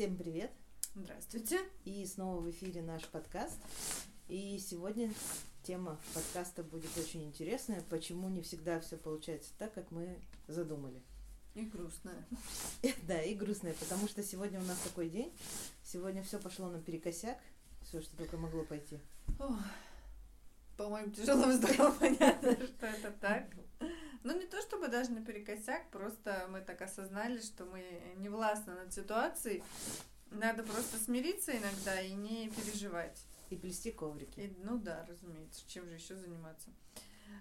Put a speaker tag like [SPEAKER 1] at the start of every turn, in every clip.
[SPEAKER 1] Всем привет!
[SPEAKER 2] Здравствуйте!
[SPEAKER 1] И снова в эфире наш подкаст. И сегодня тема подкаста будет очень интересная. Почему не всегда все получается так, как мы задумали.
[SPEAKER 2] И грустная.
[SPEAKER 1] Да, и грустная, потому что сегодня у нас такой день. Сегодня все пошло наперекосяк. Все, что только могло пойти.
[SPEAKER 2] По моим тяжелым вздохам понятно, что это так. Ну, не то чтобы даже наперекосяк, просто мы так осознали, что мы не властны над ситуацией. Надо просто смириться иногда и не переживать.
[SPEAKER 1] И плести коврики.
[SPEAKER 2] И, ну да, разумеется. Чем же еще заниматься?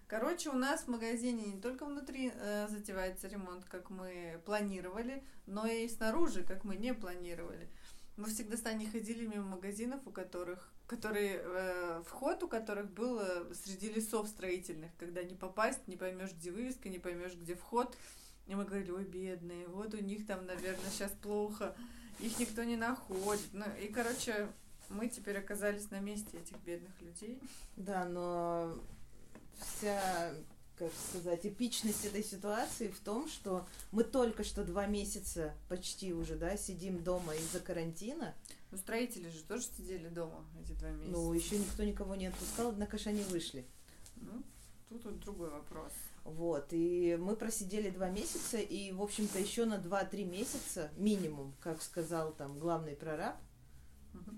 [SPEAKER 2] Короче, у нас в магазине не только внутри э, затевается ремонт, как мы планировали, но и снаружи, как мы не планировали. Мы всегда с Таней ходили мимо магазинов, у которых, которые, э, вход у которых был э, среди лесов строительных, когда не попасть, не поймешь, где вывеска, не поймешь, где вход. И мы говорили, ой, бедные, вот у них там, наверное, сейчас плохо, их никто не находит. Ну, и, короче, мы теперь оказались на месте этих бедных людей.
[SPEAKER 1] Да, но вся, как сказать, эпичность этой ситуации в том, что мы только что два месяца почти уже, да, сидим дома из-за карантина.
[SPEAKER 2] Ну, строители же тоже сидели дома эти два месяца.
[SPEAKER 1] Ну, еще никто никого не отпускал, однако же они вышли.
[SPEAKER 2] Ну, тут вот другой вопрос.
[SPEAKER 1] Вот, и мы просидели два месяца, и, в общем-то, еще на два-три месяца минимум, как сказал там главный прораб, угу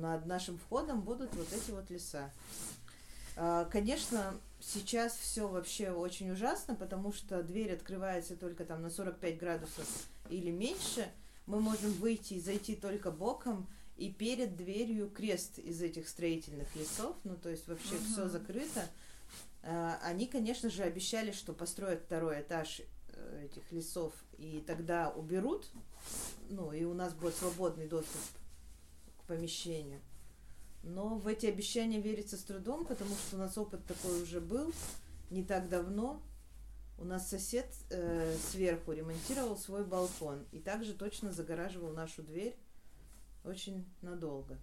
[SPEAKER 1] над нашим входом будут вот эти вот леса. А, конечно, сейчас все вообще очень ужасно, потому что дверь открывается только там на 45 градусов или меньше. Мы можем выйти и зайти только боком, и перед дверью крест из этих строительных лесов, ну то есть вообще uh все закрыто. А, они, конечно же, обещали, что построят второй этаж э, этих лесов, и тогда уберут, ну и у нас будет свободный доступ помещению. Но в эти обещания верится с трудом, потому что у нас опыт такой уже был не так давно. У нас сосед э, сверху ремонтировал свой балкон и также точно загораживал нашу дверь очень надолго.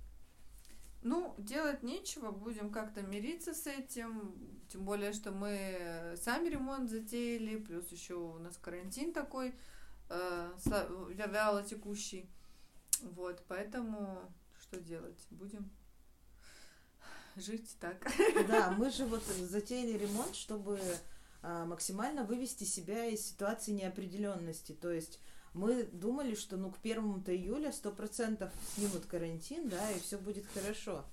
[SPEAKER 2] Ну, делать нечего, будем как-то мириться с этим. Тем более, что мы сами ремонт затеяли, плюс еще у нас карантин такой э, вяло текущий. Вот, поэтому что делать? Будем жить так.
[SPEAKER 1] Да, мы же вот затеяли ремонт, чтобы максимально вывести себя из ситуации неопределенности. То есть мы думали, что ну к первому-то июля сто процентов снимут карантин, да, и все будет хорошо.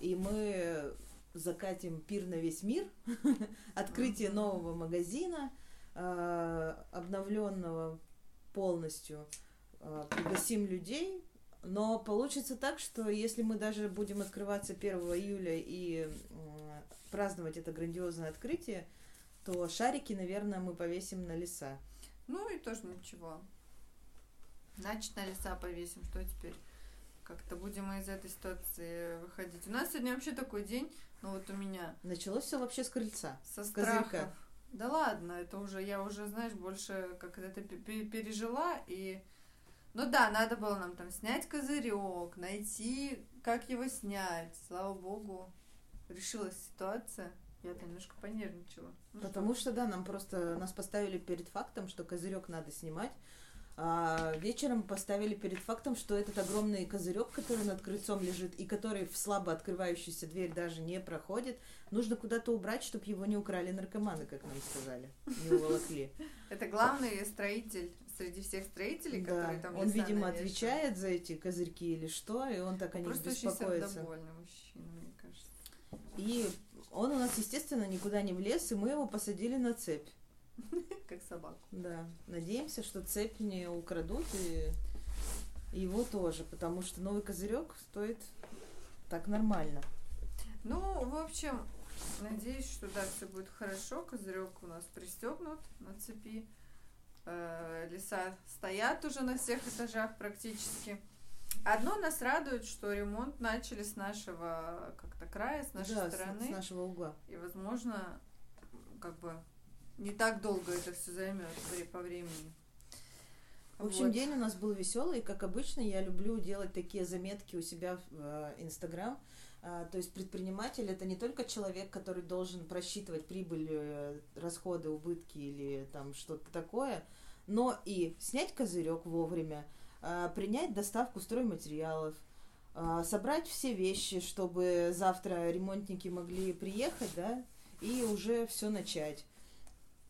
[SPEAKER 1] И мы закатим пир на весь мир, открытие нового магазина, а, обновленного полностью, а, пригласим людей, но получится так, что если мы даже будем открываться 1 июля и праздновать это грандиозное открытие, то шарики, наверное, мы повесим на леса.
[SPEAKER 2] Ну и тоже ничего. Значит, на леса повесим. Что теперь? Как-то будем из этой ситуации выходить. У нас сегодня вообще такой день, ну вот у меня.
[SPEAKER 1] Началось все вообще с крыльца.
[SPEAKER 2] Со с страхов. Да ладно, это уже, я уже, знаешь, больше как это пережила и ну да, надо было нам там снять козырек, найти, как его снять. Слава богу, решилась ситуация. Я там немножко понервничала.
[SPEAKER 1] Ну, Потому что? что, да, нам просто нас поставили перед фактом, что козырек надо снимать. А вечером поставили перед фактом, что этот огромный козырек, который над крыльцом лежит и который в слабо открывающуюся дверь даже не проходит, нужно куда-то убрать, чтобы его не украли наркоманы, как нам сказали, не уволокли.
[SPEAKER 2] Это главный строитель среди всех строителей, да. которые там
[SPEAKER 1] Он, видимо, навешивают. отвечает за эти козырьки или что, и он так о них
[SPEAKER 2] Просто
[SPEAKER 1] беспокоится.
[SPEAKER 2] Просто очень мужчина, мне кажется.
[SPEAKER 1] И он у нас, естественно, никуда не влез, и мы его посадили на цепь.
[SPEAKER 2] Как собаку.
[SPEAKER 1] Да. Надеемся, что цепь не украдут, и его тоже, потому что новый козырек стоит так нормально.
[SPEAKER 2] Ну, в общем, надеюсь, что да, все будет хорошо. Козырек у нас пристегнут на цепи. Э, леса стоят уже на всех этажах практически. Одно нас радует, что ремонт начали с нашего как-то края, с нашей
[SPEAKER 1] да,
[SPEAKER 2] стороны.
[SPEAKER 1] С, с нашего угла.
[SPEAKER 2] И, возможно, как бы не так долго это все займет по времени.
[SPEAKER 1] В общем, вот. день у нас был веселый. Как обычно, я люблю делать такие заметки у себя в э, Инстаграм. А, то есть предприниматель это не только человек, который должен просчитывать прибыль, э, расходы, убытки или там что-то такое, но и снять козырек вовремя, принять доставку стройматериалов, а, собрать все вещи, чтобы завтра ремонтники могли приехать, да, и уже все начать.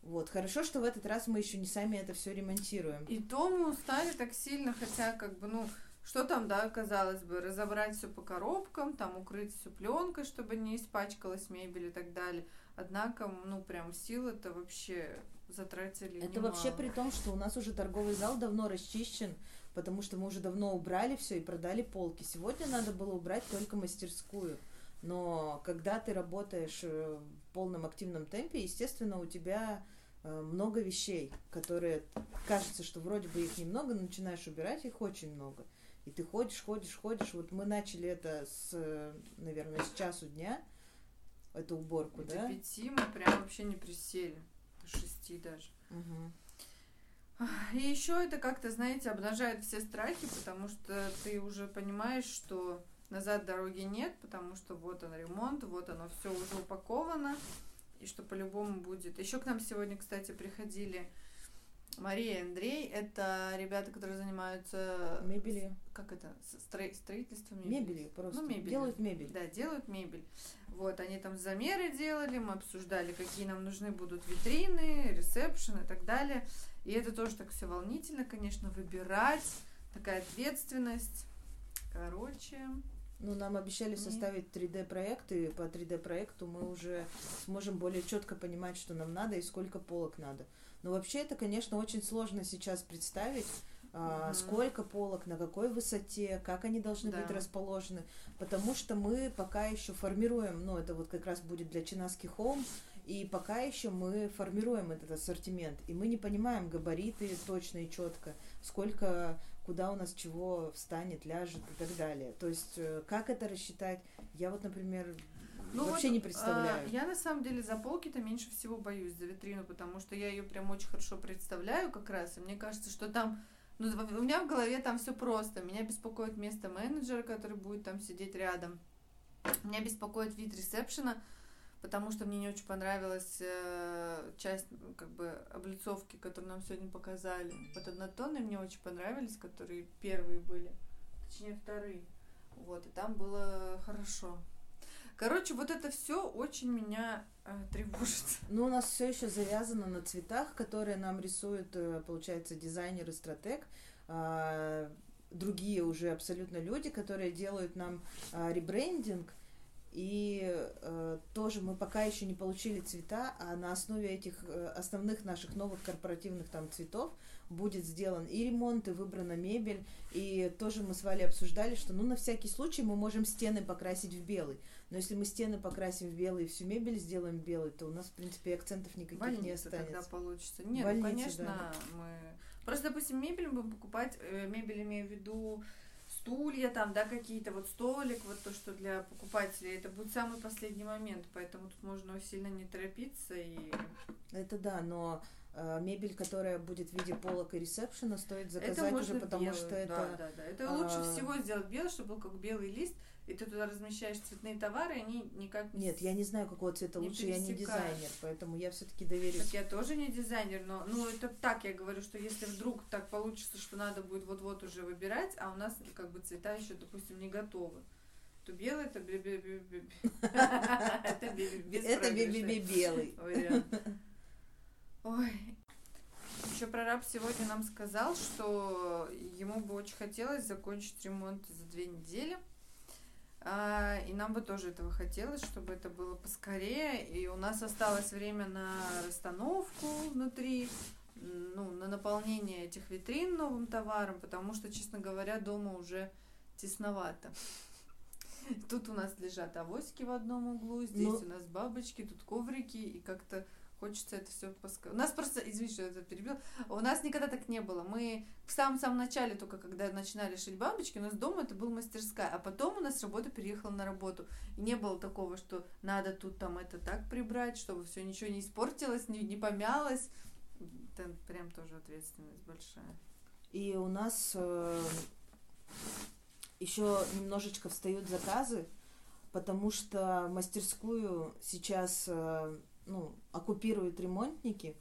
[SPEAKER 1] Вот, хорошо, что в этот раз мы еще не сами это все ремонтируем.
[SPEAKER 2] И то мы устали так сильно, хотя как бы, ну, что там, да, казалось бы, разобрать все по коробкам, там укрыть все пленкой, чтобы не испачкалась мебель и так далее. Однако, ну, прям сил это вообще затратили.
[SPEAKER 1] Это
[SPEAKER 2] немало.
[SPEAKER 1] вообще при том, что у нас уже торговый зал давно расчищен, потому что мы уже давно убрали все и продали полки. Сегодня надо было убрать только мастерскую. Но когда ты работаешь э, в полном активном темпе, естественно, у тебя э, много вещей, которые кажется, что вроде бы их немного, но начинаешь убирать их очень много. И ты ходишь, ходишь, ходишь. Вот мы начали это с, наверное, с часу дня, эту уборку,
[SPEAKER 2] До
[SPEAKER 1] да?
[SPEAKER 2] пяти мы прям вообще не присели. Шести даже. И еще это как-то, знаете, обнажает все страхи, потому что ты уже понимаешь, что назад дороги нет, потому что вот он ремонт, вот оно все уже упаковано, и что по-любому будет. Еще к нам сегодня, кстати, приходили Мария и Андрей. Это ребята, которые занимаются...
[SPEAKER 1] Мебели.
[SPEAKER 2] Как это? Стро- строительством мебели.
[SPEAKER 1] Мебели просто.
[SPEAKER 2] Ну, мебель.
[SPEAKER 1] Делают мебель.
[SPEAKER 2] Да, делают мебель. Вот, они там замеры делали, мы обсуждали, какие нам нужны будут витрины, ресепшн и так далее. И это тоже так все волнительно, конечно, выбирать, такая ответственность. Короче,
[SPEAKER 1] Ну, нам обещали составить 3D-проект, и по 3D-проекту мы уже сможем более четко понимать, что нам надо и сколько полок надо. Но вообще это, конечно, очень сложно сейчас представить,
[SPEAKER 2] Мгм.
[SPEAKER 1] сколько полок, на какой высоте, как они должны
[SPEAKER 2] Да.
[SPEAKER 1] быть расположены, потому что мы пока еще формируем, ну, это вот как раз будет для Чинаски Home, и пока еще мы формируем этот ассортимент, и мы не понимаем габариты точно и четко, сколько, куда у нас чего встанет, ляжет и так далее. То есть, э, как это рассчитать, я вот, например,
[SPEAKER 2] ну
[SPEAKER 1] вообще
[SPEAKER 2] вот,
[SPEAKER 1] не представляю.
[SPEAKER 2] а, я на самом деле за полки-то меньше всего боюсь, за витрину, потому что я ее прям очень хорошо представляю как раз, и мне кажется, что там ну, у меня в голове там все просто. Меня беспокоит место менеджера, который будет там сидеть рядом. Меня беспокоит вид ресепшена, потому что мне не очень понравилась э, часть как бы облицовки, которую нам сегодня показали. Вот однотонные мне очень понравились, которые первые были, точнее вторые. Вот, и там было хорошо. Короче, вот это все очень меня э, тревожит.
[SPEAKER 1] Ну, у нас все еще завязано на цветах, которые нам рисуют, э, получается, дизайнер и стратег. а, Другие уже абсолютно люди, которые делают нам а, ребрендинг. И э, тоже мы пока еще не получили цвета, а на основе этих э, основных наших новых корпоративных там цветов будет сделан и ремонт, и выбрана мебель. И тоже мы с Валей обсуждали, что ну на всякий случай мы можем стены покрасить в белый. Но если мы стены покрасим в белый и всю мебель сделаем белой, то у нас, в принципе, акцентов никаких не
[SPEAKER 2] Больница тогда
[SPEAKER 1] останется.
[SPEAKER 2] получится. Нет,
[SPEAKER 1] Больница,
[SPEAKER 2] ну, конечно,
[SPEAKER 1] да.
[SPEAKER 2] мы... Просто, допустим, мебель мы покупать, э, мебель имею в виду стулья там, да, какие-то, вот столик, вот то, что для покупателей, это будет самый последний момент, поэтому тут можно сильно не торопиться и...
[SPEAKER 1] Это да, но э, мебель, которая будет в виде полок и ресепшена, стоит
[SPEAKER 2] это
[SPEAKER 1] заказать
[SPEAKER 2] можно
[SPEAKER 1] уже, потому
[SPEAKER 2] белую,
[SPEAKER 1] что это...
[SPEAKER 2] Да, да, да. Это
[SPEAKER 1] а,
[SPEAKER 2] лучше всего сделать белый, чтобы был как белый лист, и ты туда размещаешь цветные товары, они никак не...
[SPEAKER 1] Нет, я не знаю, какого цвета
[SPEAKER 2] не
[SPEAKER 1] лучше, я не
[SPEAKER 2] пересекают.
[SPEAKER 1] дизайнер, поэтому я все-таки доверюсь.
[SPEAKER 2] Так я тоже не дизайнер, но ну это так я говорю, что если вдруг так получится, что надо будет вот-вот уже выбирать, а у нас как бы цвета еще, допустим, не готовы, то белый это это
[SPEAKER 1] белый.
[SPEAKER 2] Ой. Еще прораб сегодня нам сказал, что ему бы очень хотелось закончить ремонт за две недели. А, и нам бы тоже этого хотелось, чтобы это было поскорее. И у нас осталось время на расстановку внутри, ну, на наполнение этих витрин новым товаром, потому что, честно говоря, дома уже тесновато. Тут у нас лежат авоськи в одном углу, здесь
[SPEAKER 1] Ну-
[SPEAKER 2] у нас бабочки, тут коврики, и как-то хочется это все поскорее. У нас просто, извини, что я это перебил, у нас никогда так не было. Мы в самом-самом начале, только когда начинали шить бабочки, у нас дома это была мастерская, а потом у нас с работы переехала на работу. И не было такого, что надо тут там это так прибрать, чтобы все ничего не испортилось, не, не помялось. Это прям тоже ответственность большая.
[SPEAKER 1] И у нас еще немножечко встают заказы, потому что мастерскую сейчас э, ну, оккупируют ремонтники.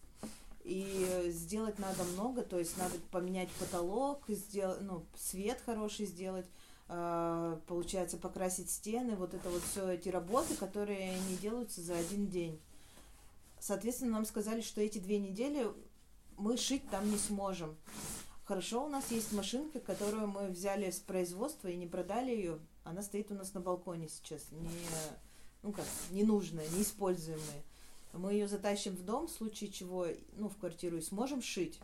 [SPEAKER 1] И сделать надо много, то есть надо поменять потолок, сделать, ну, свет хороший сделать, э, получается покрасить стены, вот это вот все эти работы, которые не делаются за один день. Соответственно, нам сказали, что эти две недели мы шить там не сможем. Хорошо, у нас есть машинка, которую мы взяли с производства и не продали ее. Она стоит у нас на балконе сейчас, не, ну как, ненужная, неиспользуемая. Мы ее затащим в дом, в случае чего, ну, в квартиру, и сможем шить.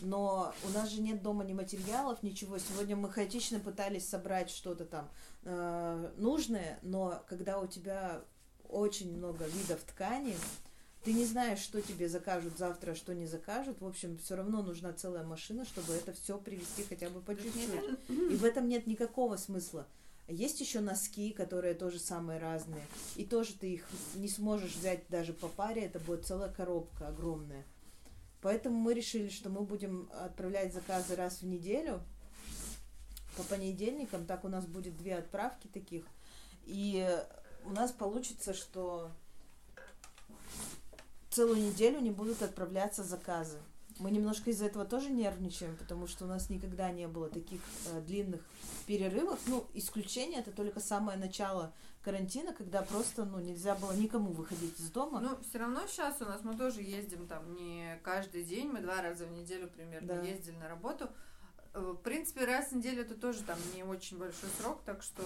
[SPEAKER 1] Но у нас же нет дома ни материалов, ничего. Сегодня мы хаотично пытались собрать что-то там э, нужное, но когда у тебя очень много видов ткани, ты не знаешь, что тебе закажут завтра, а что не закажут. В общем, все равно нужна целая машина, чтобы это все привезти хотя бы по чуть-чуть. И в этом нет никакого смысла. Есть еще носки, которые тоже самые разные. И тоже ты их не сможешь взять даже по паре, это будет целая коробка огромная. Поэтому мы решили, что мы будем отправлять заказы раз в неделю по понедельникам. Так у нас будет две отправки таких. И у нас получится, что целую неделю не будут отправляться заказы. Мы немножко из-за этого тоже нервничаем, потому что у нас никогда не было таких э, длинных перерывов. Ну, исключение это только самое начало карантина, когда просто ну, нельзя было никому выходить из дома.
[SPEAKER 2] Ну, все равно сейчас у нас мы тоже ездим там не каждый день, мы два раза в неделю примерно да. ездили на работу. Э, в принципе, раз в неделю это тоже там не очень большой срок, так что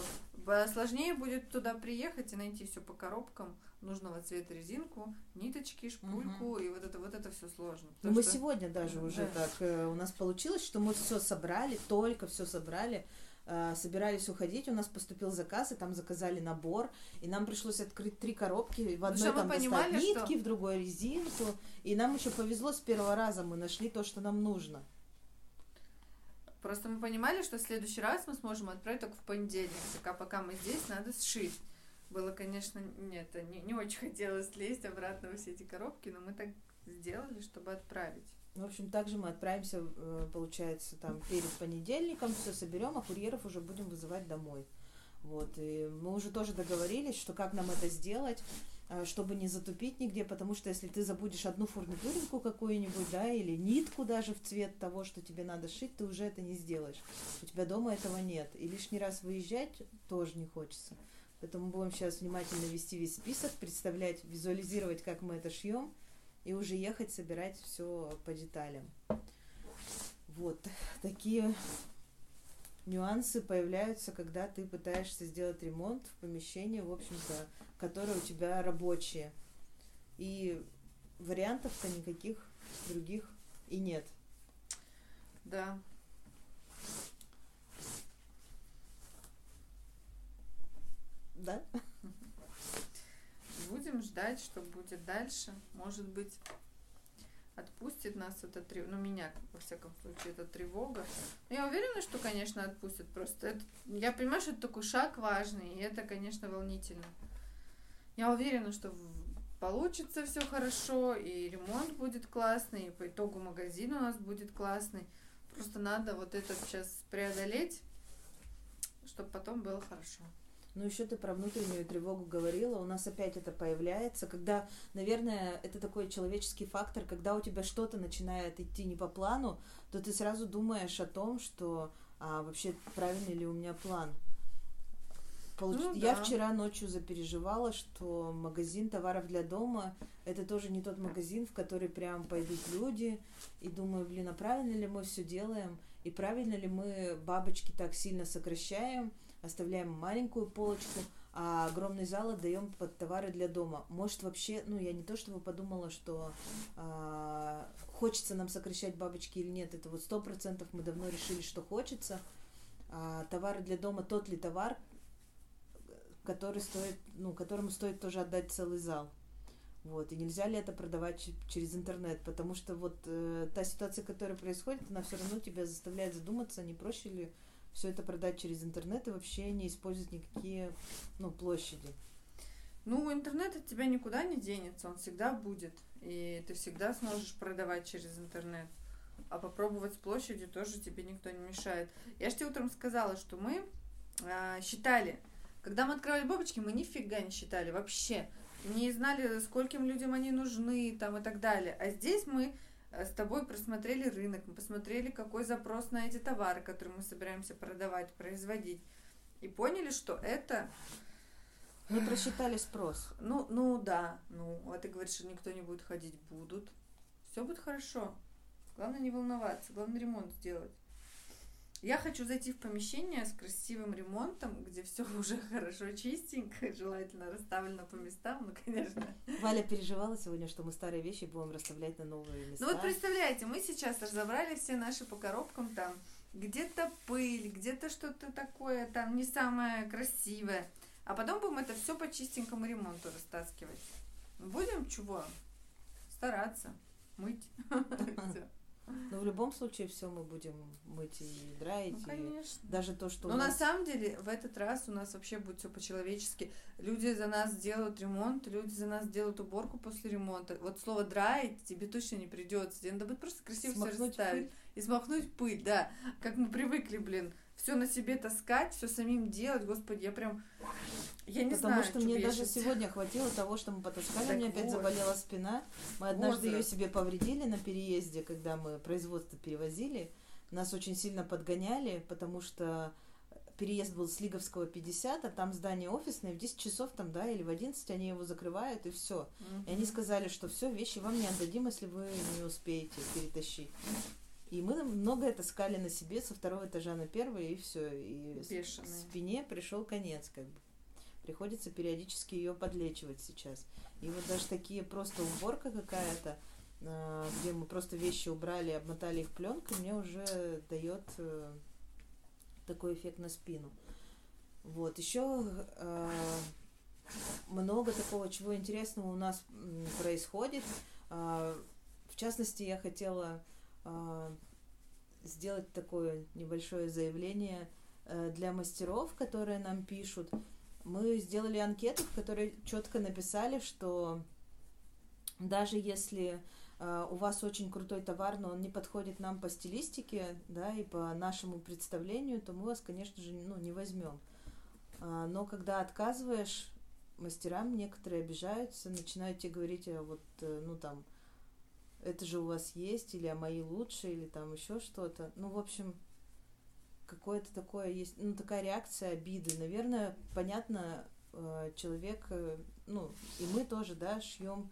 [SPEAKER 2] сложнее будет туда приехать и найти все по коробкам нужного цвета резинку, ниточки, шпульку, угу. и вот это вот это все сложно.
[SPEAKER 1] Ну, мы что... сегодня даже уже да. так э, у нас получилось, что мы все собрали, только все собрали, э, собирались уходить, у нас поступил заказ, и там заказали набор, и нам пришлось открыть три коробки, в одной там понимали, достать нитки, что... в другой резинку, и нам еще повезло с первого раза, мы нашли то, что нам нужно.
[SPEAKER 2] Просто мы понимали, что в следующий раз мы сможем отправить только в понедельник, пока пока мы здесь, надо сшить. Было, конечно, нет, не, не очень хотелось лезть обратно во все эти коробки, но мы так сделали, чтобы отправить.
[SPEAKER 1] В общем, также мы отправимся, э, получается, там перед понедельником, все соберем, а курьеров уже будем вызывать домой. Вот, и мы уже тоже договорились, что как нам это сделать, э, чтобы не затупить нигде, потому что если ты забудешь одну фурнитуринку какую-нибудь, да, или нитку даже в цвет того, что тебе надо шить, ты уже это не сделаешь. У тебя дома этого нет. И лишний раз выезжать тоже не хочется. Поэтому будем сейчас внимательно вести весь список, представлять, визуализировать, как мы это шьем, и уже ехать собирать все по деталям. Вот такие нюансы появляются, когда ты пытаешься сделать ремонт в помещении, в общем-то, которое у тебя рабочее. И вариантов-то никаких других и нет.
[SPEAKER 2] Да,
[SPEAKER 1] Да?
[SPEAKER 2] Будем ждать, что будет дальше. Может быть, отпустит нас эта тревога, ну меня, во всяком случае, эта тревога. Но я уверена, что, конечно, отпустит. Просто это, я понимаю, что это такой шаг важный, и это, конечно, волнительно. Я уверена, что получится все хорошо, и ремонт будет классный, и по итогу магазин у нас будет классный. Просто надо вот это сейчас преодолеть, чтобы потом было хорошо.
[SPEAKER 1] Ну, еще ты про внутреннюю тревогу говорила. У нас опять это появляется, когда, наверное, это такой человеческий фактор, когда у тебя что-то начинает идти не по плану, то ты сразу думаешь о том, что а, вообще правильный ли у меня план. Получ... Ну, Я да. вчера ночью запереживала, что магазин товаров для дома это тоже не тот магазин, в который прям пойдут люди. И думаю, блин, а правильно ли мы все делаем? И правильно ли мы бабочки так сильно сокращаем? Оставляем маленькую полочку, а огромный зал отдаем под товары для дома. Может вообще, ну я не то чтобы подумала, что а, хочется нам сокращать бабочки или нет, это вот сто процентов мы давно решили, что хочется. А, товары для дома тот ли товар, который стоит, ну, которому стоит тоже отдать целый зал. Вот, и нельзя ли это продавать через интернет, потому что вот э, та ситуация, которая происходит, она все равно тебя заставляет задуматься, не проще ли все это продать через интернет и вообще не использовать никакие ну, площади.
[SPEAKER 2] Ну, интернет от тебя никуда не денется, он всегда будет. И ты всегда сможешь продавать через интернет. А попробовать с площади тоже тебе никто не мешает. Я же тебе утром сказала, что мы э, считали, когда мы открывали бабочки, мы нифига не считали вообще. Не знали, скольким людям они нужны там и так далее. А здесь мы с тобой просмотрели рынок, мы посмотрели, какой запрос на эти товары, которые мы собираемся продавать, производить. И поняли, что это...
[SPEAKER 1] Не просчитали спрос.
[SPEAKER 2] Ну, ну да, ну, а ты говоришь, что никто не будет ходить, будут. Все будет хорошо. Главное не волноваться, главное ремонт сделать. Я хочу зайти в помещение с красивым ремонтом, где все уже хорошо чистенько, желательно расставлено по местам, ну, конечно.
[SPEAKER 1] Валя переживала сегодня, что мы старые вещи будем расставлять на новые места.
[SPEAKER 2] Ну вот представляете, мы сейчас разобрали все наши по коробкам там, где-то пыль, где-то что-то такое там не самое красивое. А потом будем это все по чистенькому ремонту растаскивать. Будем чего? Стараться, мыть.
[SPEAKER 1] Но в любом случае все мы будем мыть и драить. Ну,
[SPEAKER 2] конечно.
[SPEAKER 1] И даже то, что.
[SPEAKER 2] Но нас... на самом деле в этот раз у нас вообще будет все по-человечески. Люди за нас делают ремонт, люди за нас делают уборку после ремонта. Вот слово драить тебе точно не придется. Тебе надо будет просто красиво смахнуть все расставить. Пыль. И смахнуть пыль, да. Как мы привыкли, блин все на себе таскать, все самим делать, господи, я прям, я не
[SPEAKER 1] Потому
[SPEAKER 2] знаю.
[SPEAKER 1] что мне даже сейчас... сегодня хватило того, что мы потаскали, так у меня вот. опять заболела спина. Мы однажды ее себе повредили на переезде, когда мы производство перевозили. Нас очень сильно подгоняли, потому что переезд был с Лиговского 50, а там здание офисное, в 10 часов там, да, или в 11 они его закрывают, и все. Mm-hmm. И они сказали, что все, вещи вам не отдадим, если вы не успеете перетащить. И мы многое таскали на себе со второго этажа на первый, и все. И
[SPEAKER 2] Бешеные.
[SPEAKER 1] спине пришел конец, как бы. Приходится периодически ее подлечивать сейчас. И вот даже такие просто уборка какая-то, а, где мы просто вещи убрали, обмотали их пленкой, мне уже дает э, такой эффект на спину. Вот, еще э, много такого, чего интересного у нас происходит. Э, в частности, я хотела а, сделать такое небольшое заявление э, для мастеров, которые нам пишут. Мы сделали анкету, в которой четко написали, что даже если Uh, у вас очень крутой товар, но он не подходит нам по стилистике, да, и по нашему представлению, то мы вас, конечно же, ну, не возьмем. Uh, но когда отказываешь, мастерам некоторые обижаются, начинают тебе говорить, а вот, э, ну, там, это же у вас есть, или а мои лучшие, или там еще что-то. Ну, в общем, какое-то такое есть, ну, такая реакция обиды. Наверное, понятно, э, человек, э, ну, и мы тоже, да, шьем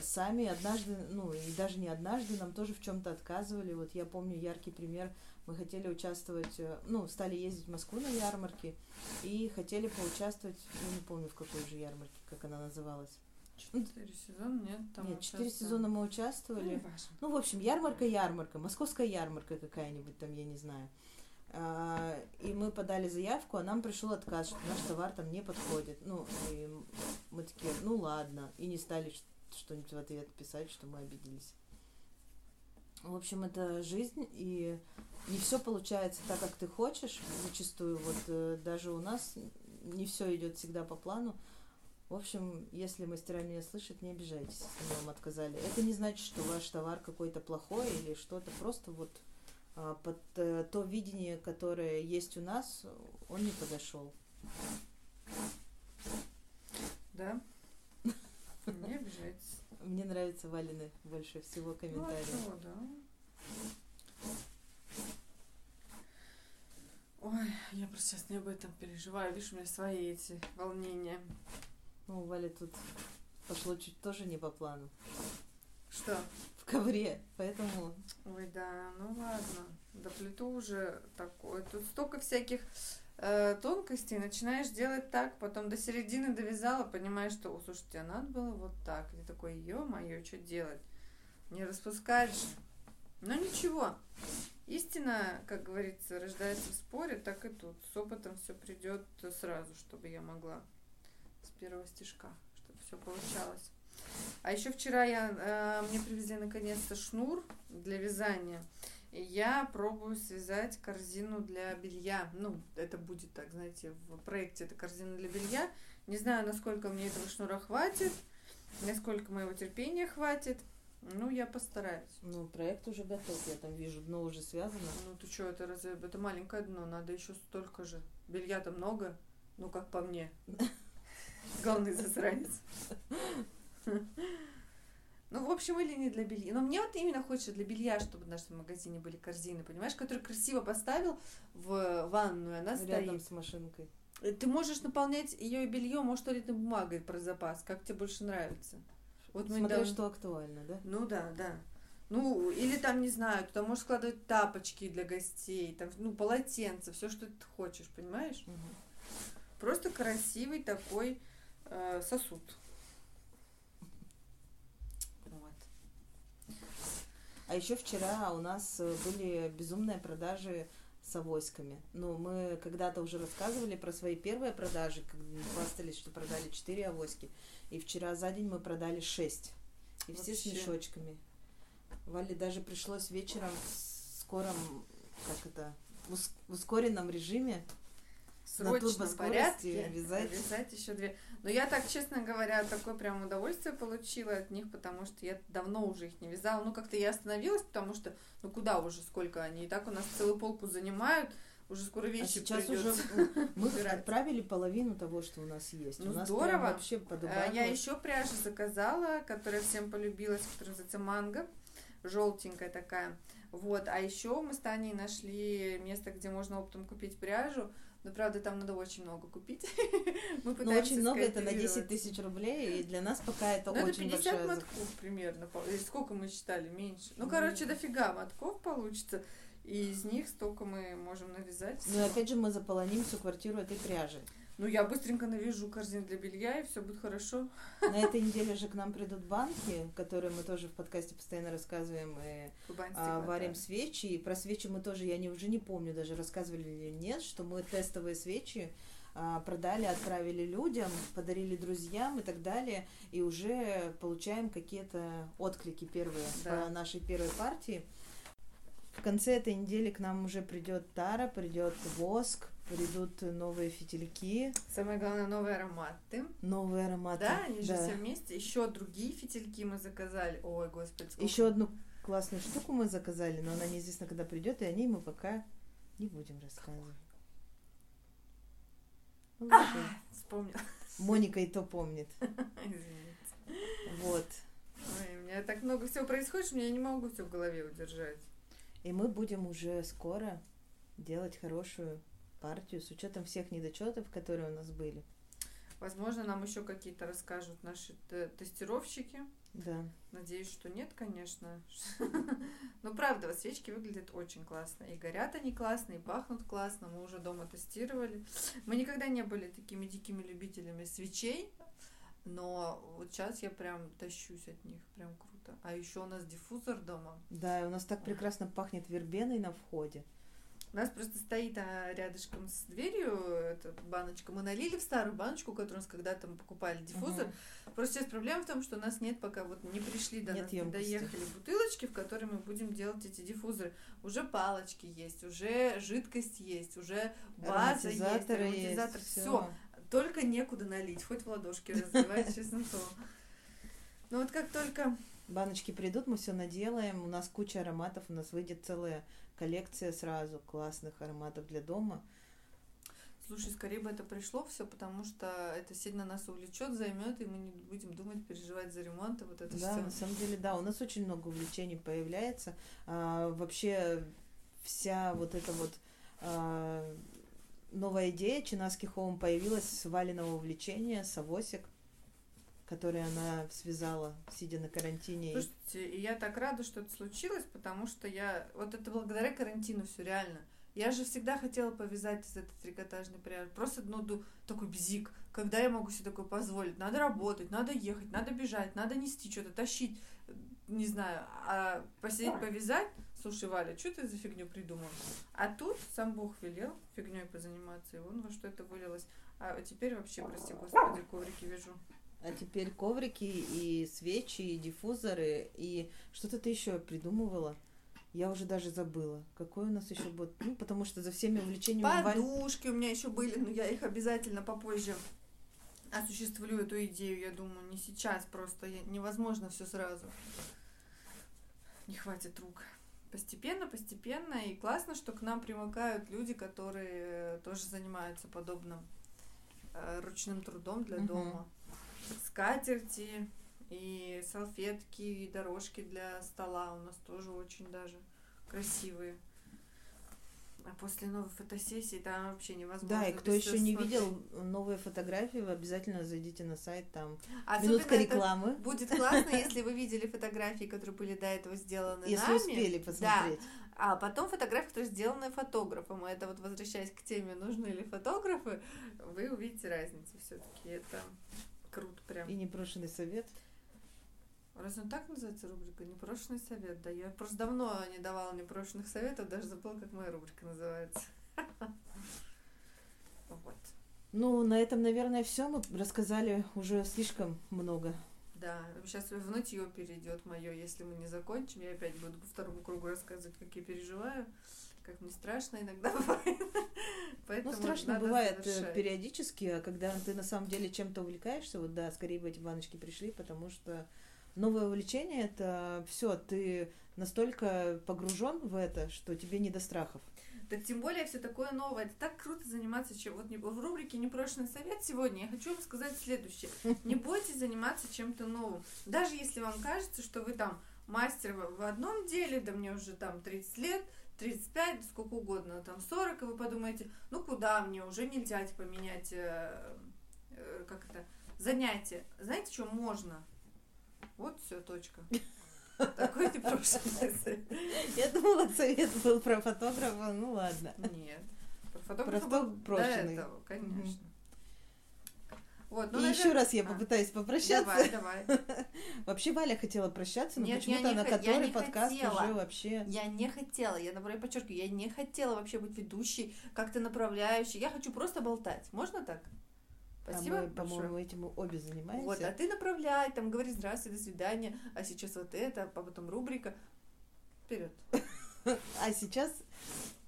[SPEAKER 1] сами однажды, ну, и даже не однажды, нам тоже в чем-то отказывали. Вот я помню яркий пример, мы хотели участвовать, э, ну, стали ездить в Москву на ярмарки и хотели поучаствовать, ну, не помню, в какой же ярмарке, как она называлась.
[SPEAKER 2] Четыре сезона, нет? Там
[SPEAKER 1] нет, четыре сезона мы участвовали. Ну, ну, в общем, ярмарка-ярмарка, московская ярмарка какая-нибудь там, я не знаю. А, и мы подали заявку, а нам пришел отказ, что наш товар там не подходит. Ну, и мы такие, ну ладно, и не стали что-нибудь в ответ писать, что мы обиделись. В общем, это жизнь, и не все получается так, как ты хочешь, зачастую. Вот э, даже у нас не все идет всегда по плану. В общем, если мастера меня слышат, не обижайтесь, если вам отказали. Это не значит, что ваш товар какой-то плохой или что-то. Просто вот а, под а, то видение, которое есть у нас, он не подошел.
[SPEAKER 2] Да. Не обижайтесь.
[SPEAKER 1] Мне нравятся Валины больше всего комментарии. Ну,
[SPEAKER 2] а да. Ой, я просто сейчас не об этом переживаю. Видишь, у меня свои эти волнения.
[SPEAKER 1] Ну, у Вали тут пошло чуть тоже не по плану.
[SPEAKER 2] Что?
[SPEAKER 1] В ковре, поэтому...
[SPEAKER 2] Ой, да, ну ладно. Да плиту уже такое. Тут столько всяких э, тонкостей. Начинаешь делать так, потом до середины довязала, понимаешь, что, о, слушайте, а надо было вот так. И такой, ё-моё, что делать? Не распускать же. Но ничего. Истина, как говорится, рождается в споре, так и тут. С опытом все придет сразу, чтобы я могла первого стежка, чтобы все получалось. А еще вчера я, э, мне привезли наконец-то шнур для вязания. И я пробую связать корзину для белья. Ну, это будет так, знаете, в проекте это корзина для белья. Не знаю, насколько мне этого шнура хватит, насколько моего терпения хватит. Ну, я постараюсь.
[SPEAKER 1] Ну, проект уже готов, я там вижу, дно уже связано.
[SPEAKER 2] Ну, ты что, это разве это маленькое дно, надо еще столько же. Белья-то много, ну, как по мне. Главный засранец. Ну, в общем, или не для белья. Но мне вот именно хочется для белья, чтобы в нашем магазине были корзины, понимаешь, которые красиво поставил в ванную, она
[SPEAKER 1] Рядом
[SPEAKER 2] стоит.
[SPEAKER 1] с машинкой.
[SPEAKER 2] Э, Ты можешь наполнять ее бельем, может, туалетной бумагой про запас, как тебе больше нравится. Вот
[SPEAKER 1] Смотря
[SPEAKER 2] недавно-
[SPEAKER 1] что актуально, да?
[SPEAKER 2] Ну да, да. Ну, или там, не знаю, туда можешь складывать тапочки для гостей, там, ну, полотенца, все, что ты хочешь, понимаешь?
[SPEAKER 1] Мгм.
[SPEAKER 2] Просто красивый такой э, сосуд. Вот.
[SPEAKER 1] А еще вчера у нас э, были безумные продажи с авоськами. Ну, мы когда-то уже рассказывали про свои первые продажи, когда мы хвастались, что продали 4 авоськи. И вчера за день мы продали 6. И все с
[SPEAKER 2] Вообще.
[SPEAKER 1] мешочками. Вале даже пришлось вечером в скором, как это, в ус- в ускоренном режиме
[SPEAKER 2] срочном порядке
[SPEAKER 1] вязать.
[SPEAKER 2] вязать еще две. Но я так, честно говоря, такое прям удовольствие получила от них, потому что я давно уже их не вязала. Ну, как-то я остановилась, потому что, ну, куда уже, сколько они? И так у нас целую полку занимают, уже скоро
[SPEAKER 1] А
[SPEAKER 2] вещи
[SPEAKER 1] сейчас
[SPEAKER 2] придётся.
[SPEAKER 1] уже мы отправили половину того, что у нас есть.
[SPEAKER 2] Ну,
[SPEAKER 1] у нас
[SPEAKER 2] здорово.
[SPEAKER 1] вообще
[SPEAKER 2] А,
[SPEAKER 1] подобавилось.
[SPEAKER 2] Я еще пряжу заказала, которая всем полюбилась, которая называется манго, желтенькая такая. Вот, а еще мы с Таней нашли место, где можно оптом купить пряжу. Но, правда, там надо очень много купить. Мы
[SPEAKER 1] Ну,
[SPEAKER 2] пытаемся
[SPEAKER 1] очень много, это на 10
[SPEAKER 2] скооперироваться.
[SPEAKER 1] тысяч рублей, и для нас пока это
[SPEAKER 2] Ну, это
[SPEAKER 1] очень
[SPEAKER 2] 50
[SPEAKER 1] большая зак-
[SPEAKER 2] мотков примерно. или сколько мы считали? Меньше. Ну,
[SPEAKER 1] Ну,
[SPEAKER 2] короче, дофига мотков получится. И из них столько мы можем навязать.
[SPEAKER 1] Ну и опять же мы заполоним всю квартиру этой пряжей.
[SPEAKER 2] Ну, я быстренько навяжу корзин для белья, и все будет хорошо.
[SPEAKER 1] На этой неделе же к нам придут банки, которые мы тоже в подкасте постоянно рассказываем и
[SPEAKER 2] Кубань
[SPEAKER 1] а, варим
[SPEAKER 2] да.
[SPEAKER 1] свечи. И про свечи мы тоже, я не, уже не помню, даже рассказывали или нет, что мы тестовые свечи а, продали, отправили людям, подарили друзьям и так далее. И уже получаем какие-то отклики первые
[SPEAKER 2] Да.
[SPEAKER 1] по нашей первой партии. В конце этой недели к нам уже придет тара, придет воск, придут новые фитильки,
[SPEAKER 2] Самое главное, новые ароматы.
[SPEAKER 1] новые ароматы.
[SPEAKER 2] Да, они же
[SPEAKER 1] Да.
[SPEAKER 2] все вместе. Еще другие фитильки мы заказали. Ой, господи, сколько.
[SPEAKER 1] Еще одну классную штуку мы заказали, но она неизвестно, когда придет, и о ней мы пока не будем рассказывать. Ну, ладно.
[SPEAKER 2] Вспомнила.
[SPEAKER 1] Моника и то помнит.
[SPEAKER 2] Извините.
[SPEAKER 1] Вот.
[SPEAKER 2] Ой, у меня так много всего происходит, что я не могу все в голове удержать.
[SPEAKER 1] И мы будем уже скоро делать хорошую партию с учетом всех недочетов, которые у нас были.
[SPEAKER 2] Возможно, нам еще какие-то расскажут наши тестировщики.
[SPEAKER 1] Да.
[SPEAKER 2] Надеюсь, что нет, конечно. Но правда, вот свечки выглядят очень классно. И горят они классно, и пахнут классно. Мы уже дома тестировали. Мы никогда не были такими дикими любителями свечей. Но вот сейчас я прям тащусь от них. Прям круто. А еще у нас диффузор дома.
[SPEAKER 1] Да, и у нас так прекрасно пахнет вербеной на входе.
[SPEAKER 2] У нас просто стоит а, рядышком с дверью эта баночка. Мы налили в старую баночку, которую у нас когда-то мы покупали диффузор.
[SPEAKER 1] Мгм.
[SPEAKER 2] Просто сейчас проблема в том, что у нас нет пока вот не пришли до
[SPEAKER 1] Нет
[SPEAKER 2] нас, не
[SPEAKER 1] ёмкости.
[SPEAKER 2] доехали бутылочки, в которые мы будем делать эти диффузоры. Уже палочки есть, уже жидкость есть, уже база есть, ароматизатор,
[SPEAKER 1] есть,
[SPEAKER 2] все. Только некуда налить, хоть в ладошки разливать, честно слово. Но вот как только
[SPEAKER 1] Баночки придут, мы все наделаем. У нас куча ароматов, у нас выйдет целая коллекция сразу классных ароматов для дома.
[SPEAKER 2] Слушай, скорее бы это пришло все, потому что это сильно нас увлечет, займет, и мы не будем думать, переживать за ремонт и вот это
[SPEAKER 1] Да,
[SPEAKER 2] все.
[SPEAKER 1] на самом деле, да, у нас очень много увлечений появляется. А, вообще вся вот эта вот а, новая идея Чинаски Хоум появилась с Валиного увлечения, с Авосик, который она связала, сидя на карантине.
[SPEAKER 2] Слушайте, и я так рада, что это случилось, потому что я... Вот это благодаря карантину все реально. Я же всегда хотела повязать из этой трикотажной пряжи. Просто, ну, такой бзик. Когда я могу себе такое позволить? Надо работать, надо ехать, надо бежать, надо нести что-то, тащить. Не знаю, а посидеть, повязать? Слушай, Валя, что ты за фигню придумал? А тут сам Бог велел фигней позаниматься, и вон во что это вылилось. А теперь вообще, прости господи, коврики вяжу.
[SPEAKER 1] А теперь коврики и свечи, и диффузоры, и что-то ты еще придумывала. Я уже даже забыла. Какой у нас еще будет? Ну, потому что за всеми увлечениями
[SPEAKER 2] Подушки у меня еще были, но я их обязательно попозже осуществлю эту идею, я думаю, не сейчас, просто невозможно все сразу. Не хватит рук. Постепенно, постепенно, и классно, что к нам примыкают люди, которые тоже занимаются подобным э, ручным трудом для
[SPEAKER 1] Мгм.
[SPEAKER 2] дома. Скатерти, И салфетки, и дорожки для стола у нас тоже очень даже красивые. А после новой фотосессии там вообще невозможно.
[SPEAKER 1] Да, и кто еще не
[SPEAKER 2] смотреть.
[SPEAKER 1] видел новые фотографии, вы обязательно зайдите на сайт, там
[SPEAKER 2] Особенно
[SPEAKER 1] минутка рекламы,
[SPEAKER 2] Будет классно, если вы видели фотографии, которые были до этого сделаны
[SPEAKER 1] если
[SPEAKER 2] нами.
[SPEAKER 1] успели посмотреть.
[SPEAKER 2] А потом фотографии, которые сделаны фотографом. И это вот возвращаясь к теме, нужны ли фотографы, вы увидите разницу все-таки. Это круто прям.
[SPEAKER 1] И непрошенный совет.
[SPEAKER 2] Разве он так называется рубрика? Непрошенный совет, да. Я просто давно не давала непрошенных советов, даже забыла, как моя рубрика называется. Вот.
[SPEAKER 1] Ну, на этом, наверное, все. Мы рассказали уже слишком много.
[SPEAKER 2] Да, сейчас в нытье перейдет мое, если мы не закончим. Я опять буду по второму кругу рассказывать, как я переживаю, как мне страшно иногда бывает. Поэтому
[SPEAKER 1] Ну, страшно бывает э,
[SPEAKER 2] завершать.
[SPEAKER 1] периодически, а когда ты на самом деле чем-то увлекаешься, вот да, скорее бы эти баночки пришли, потому что новое увлечение это все, ты настолько погружен в это, что тебе не до страхов.
[SPEAKER 2] Так тем более все такое новое. Это так круто заниматься чем. Вот в рубрике Непрошенный совет сегодня я хочу вам сказать следующее. Не бойтесь заниматься чем-то новым. Даже если вам кажется, что вы там мастер в одном деле, да мне уже там 30 лет, 35, сколько угодно, там 40, и вы подумаете, ну куда мне, уже нельзя типа менять, э, э, как это, занятие. Знаете, что можно? Вот все, точка. Такой непрошенный совет.
[SPEAKER 1] Я думала, совет был про фотографа, ну ладно.
[SPEAKER 2] Нет. Про
[SPEAKER 1] Про
[SPEAKER 2] фотографа
[SPEAKER 1] фото-
[SPEAKER 2] был до этого, конечно. Вот, ну,
[SPEAKER 1] И
[SPEAKER 2] наверное-
[SPEAKER 1] еще раз я
[SPEAKER 2] А,
[SPEAKER 1] попытаюсь попрощаться.
[SPEAKER 2] Давай, давай.
[SPEAKER 1] Вообще Валя хотела прощаться, но почему-то на который подкаст
[SPEAKER 2] хотела.
[SPEAKER 1] уже вообще...
[SPEAKER 2] Я не хотела, я наоборот подчеркиваю, я не хотела вообще быть ведущей, как-то направляющей. Я хочу просто болтать. Можно так? Спасибо
[SPEAKER 1] а мы, по-моему, этим обе занимаемся.
[SPEAKER 2] Вот, а ты направляй, там говори здравствуй, до свидания, а сейчас вот это, а потом рубрика. Вперед.
[SPEAKER 1] А сейчас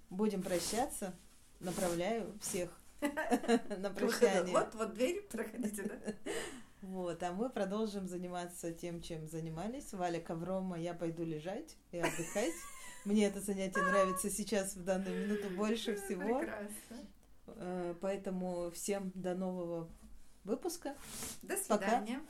[SPEAKER 1] будем прощаться. Направляю всех на прощание.
[SPEAKER 2] Вот, вот дверь, проходите, да?
[SPEAKER 1] Вот, а мы продолжим заниматься тем, чем занимались. Валя ковром, а я пойду лежать и отдыхать. Мне это занятие нравится сейчас в данную минуту больше всего.
[SPEAKER 2] Прекрасно.
[SPEAKER 1] Э, Поэтому всем до нового выпуска.
[SPEAKER 2] До
[SPEAKER 1] Пока.
[SPEAKER 2] свидания.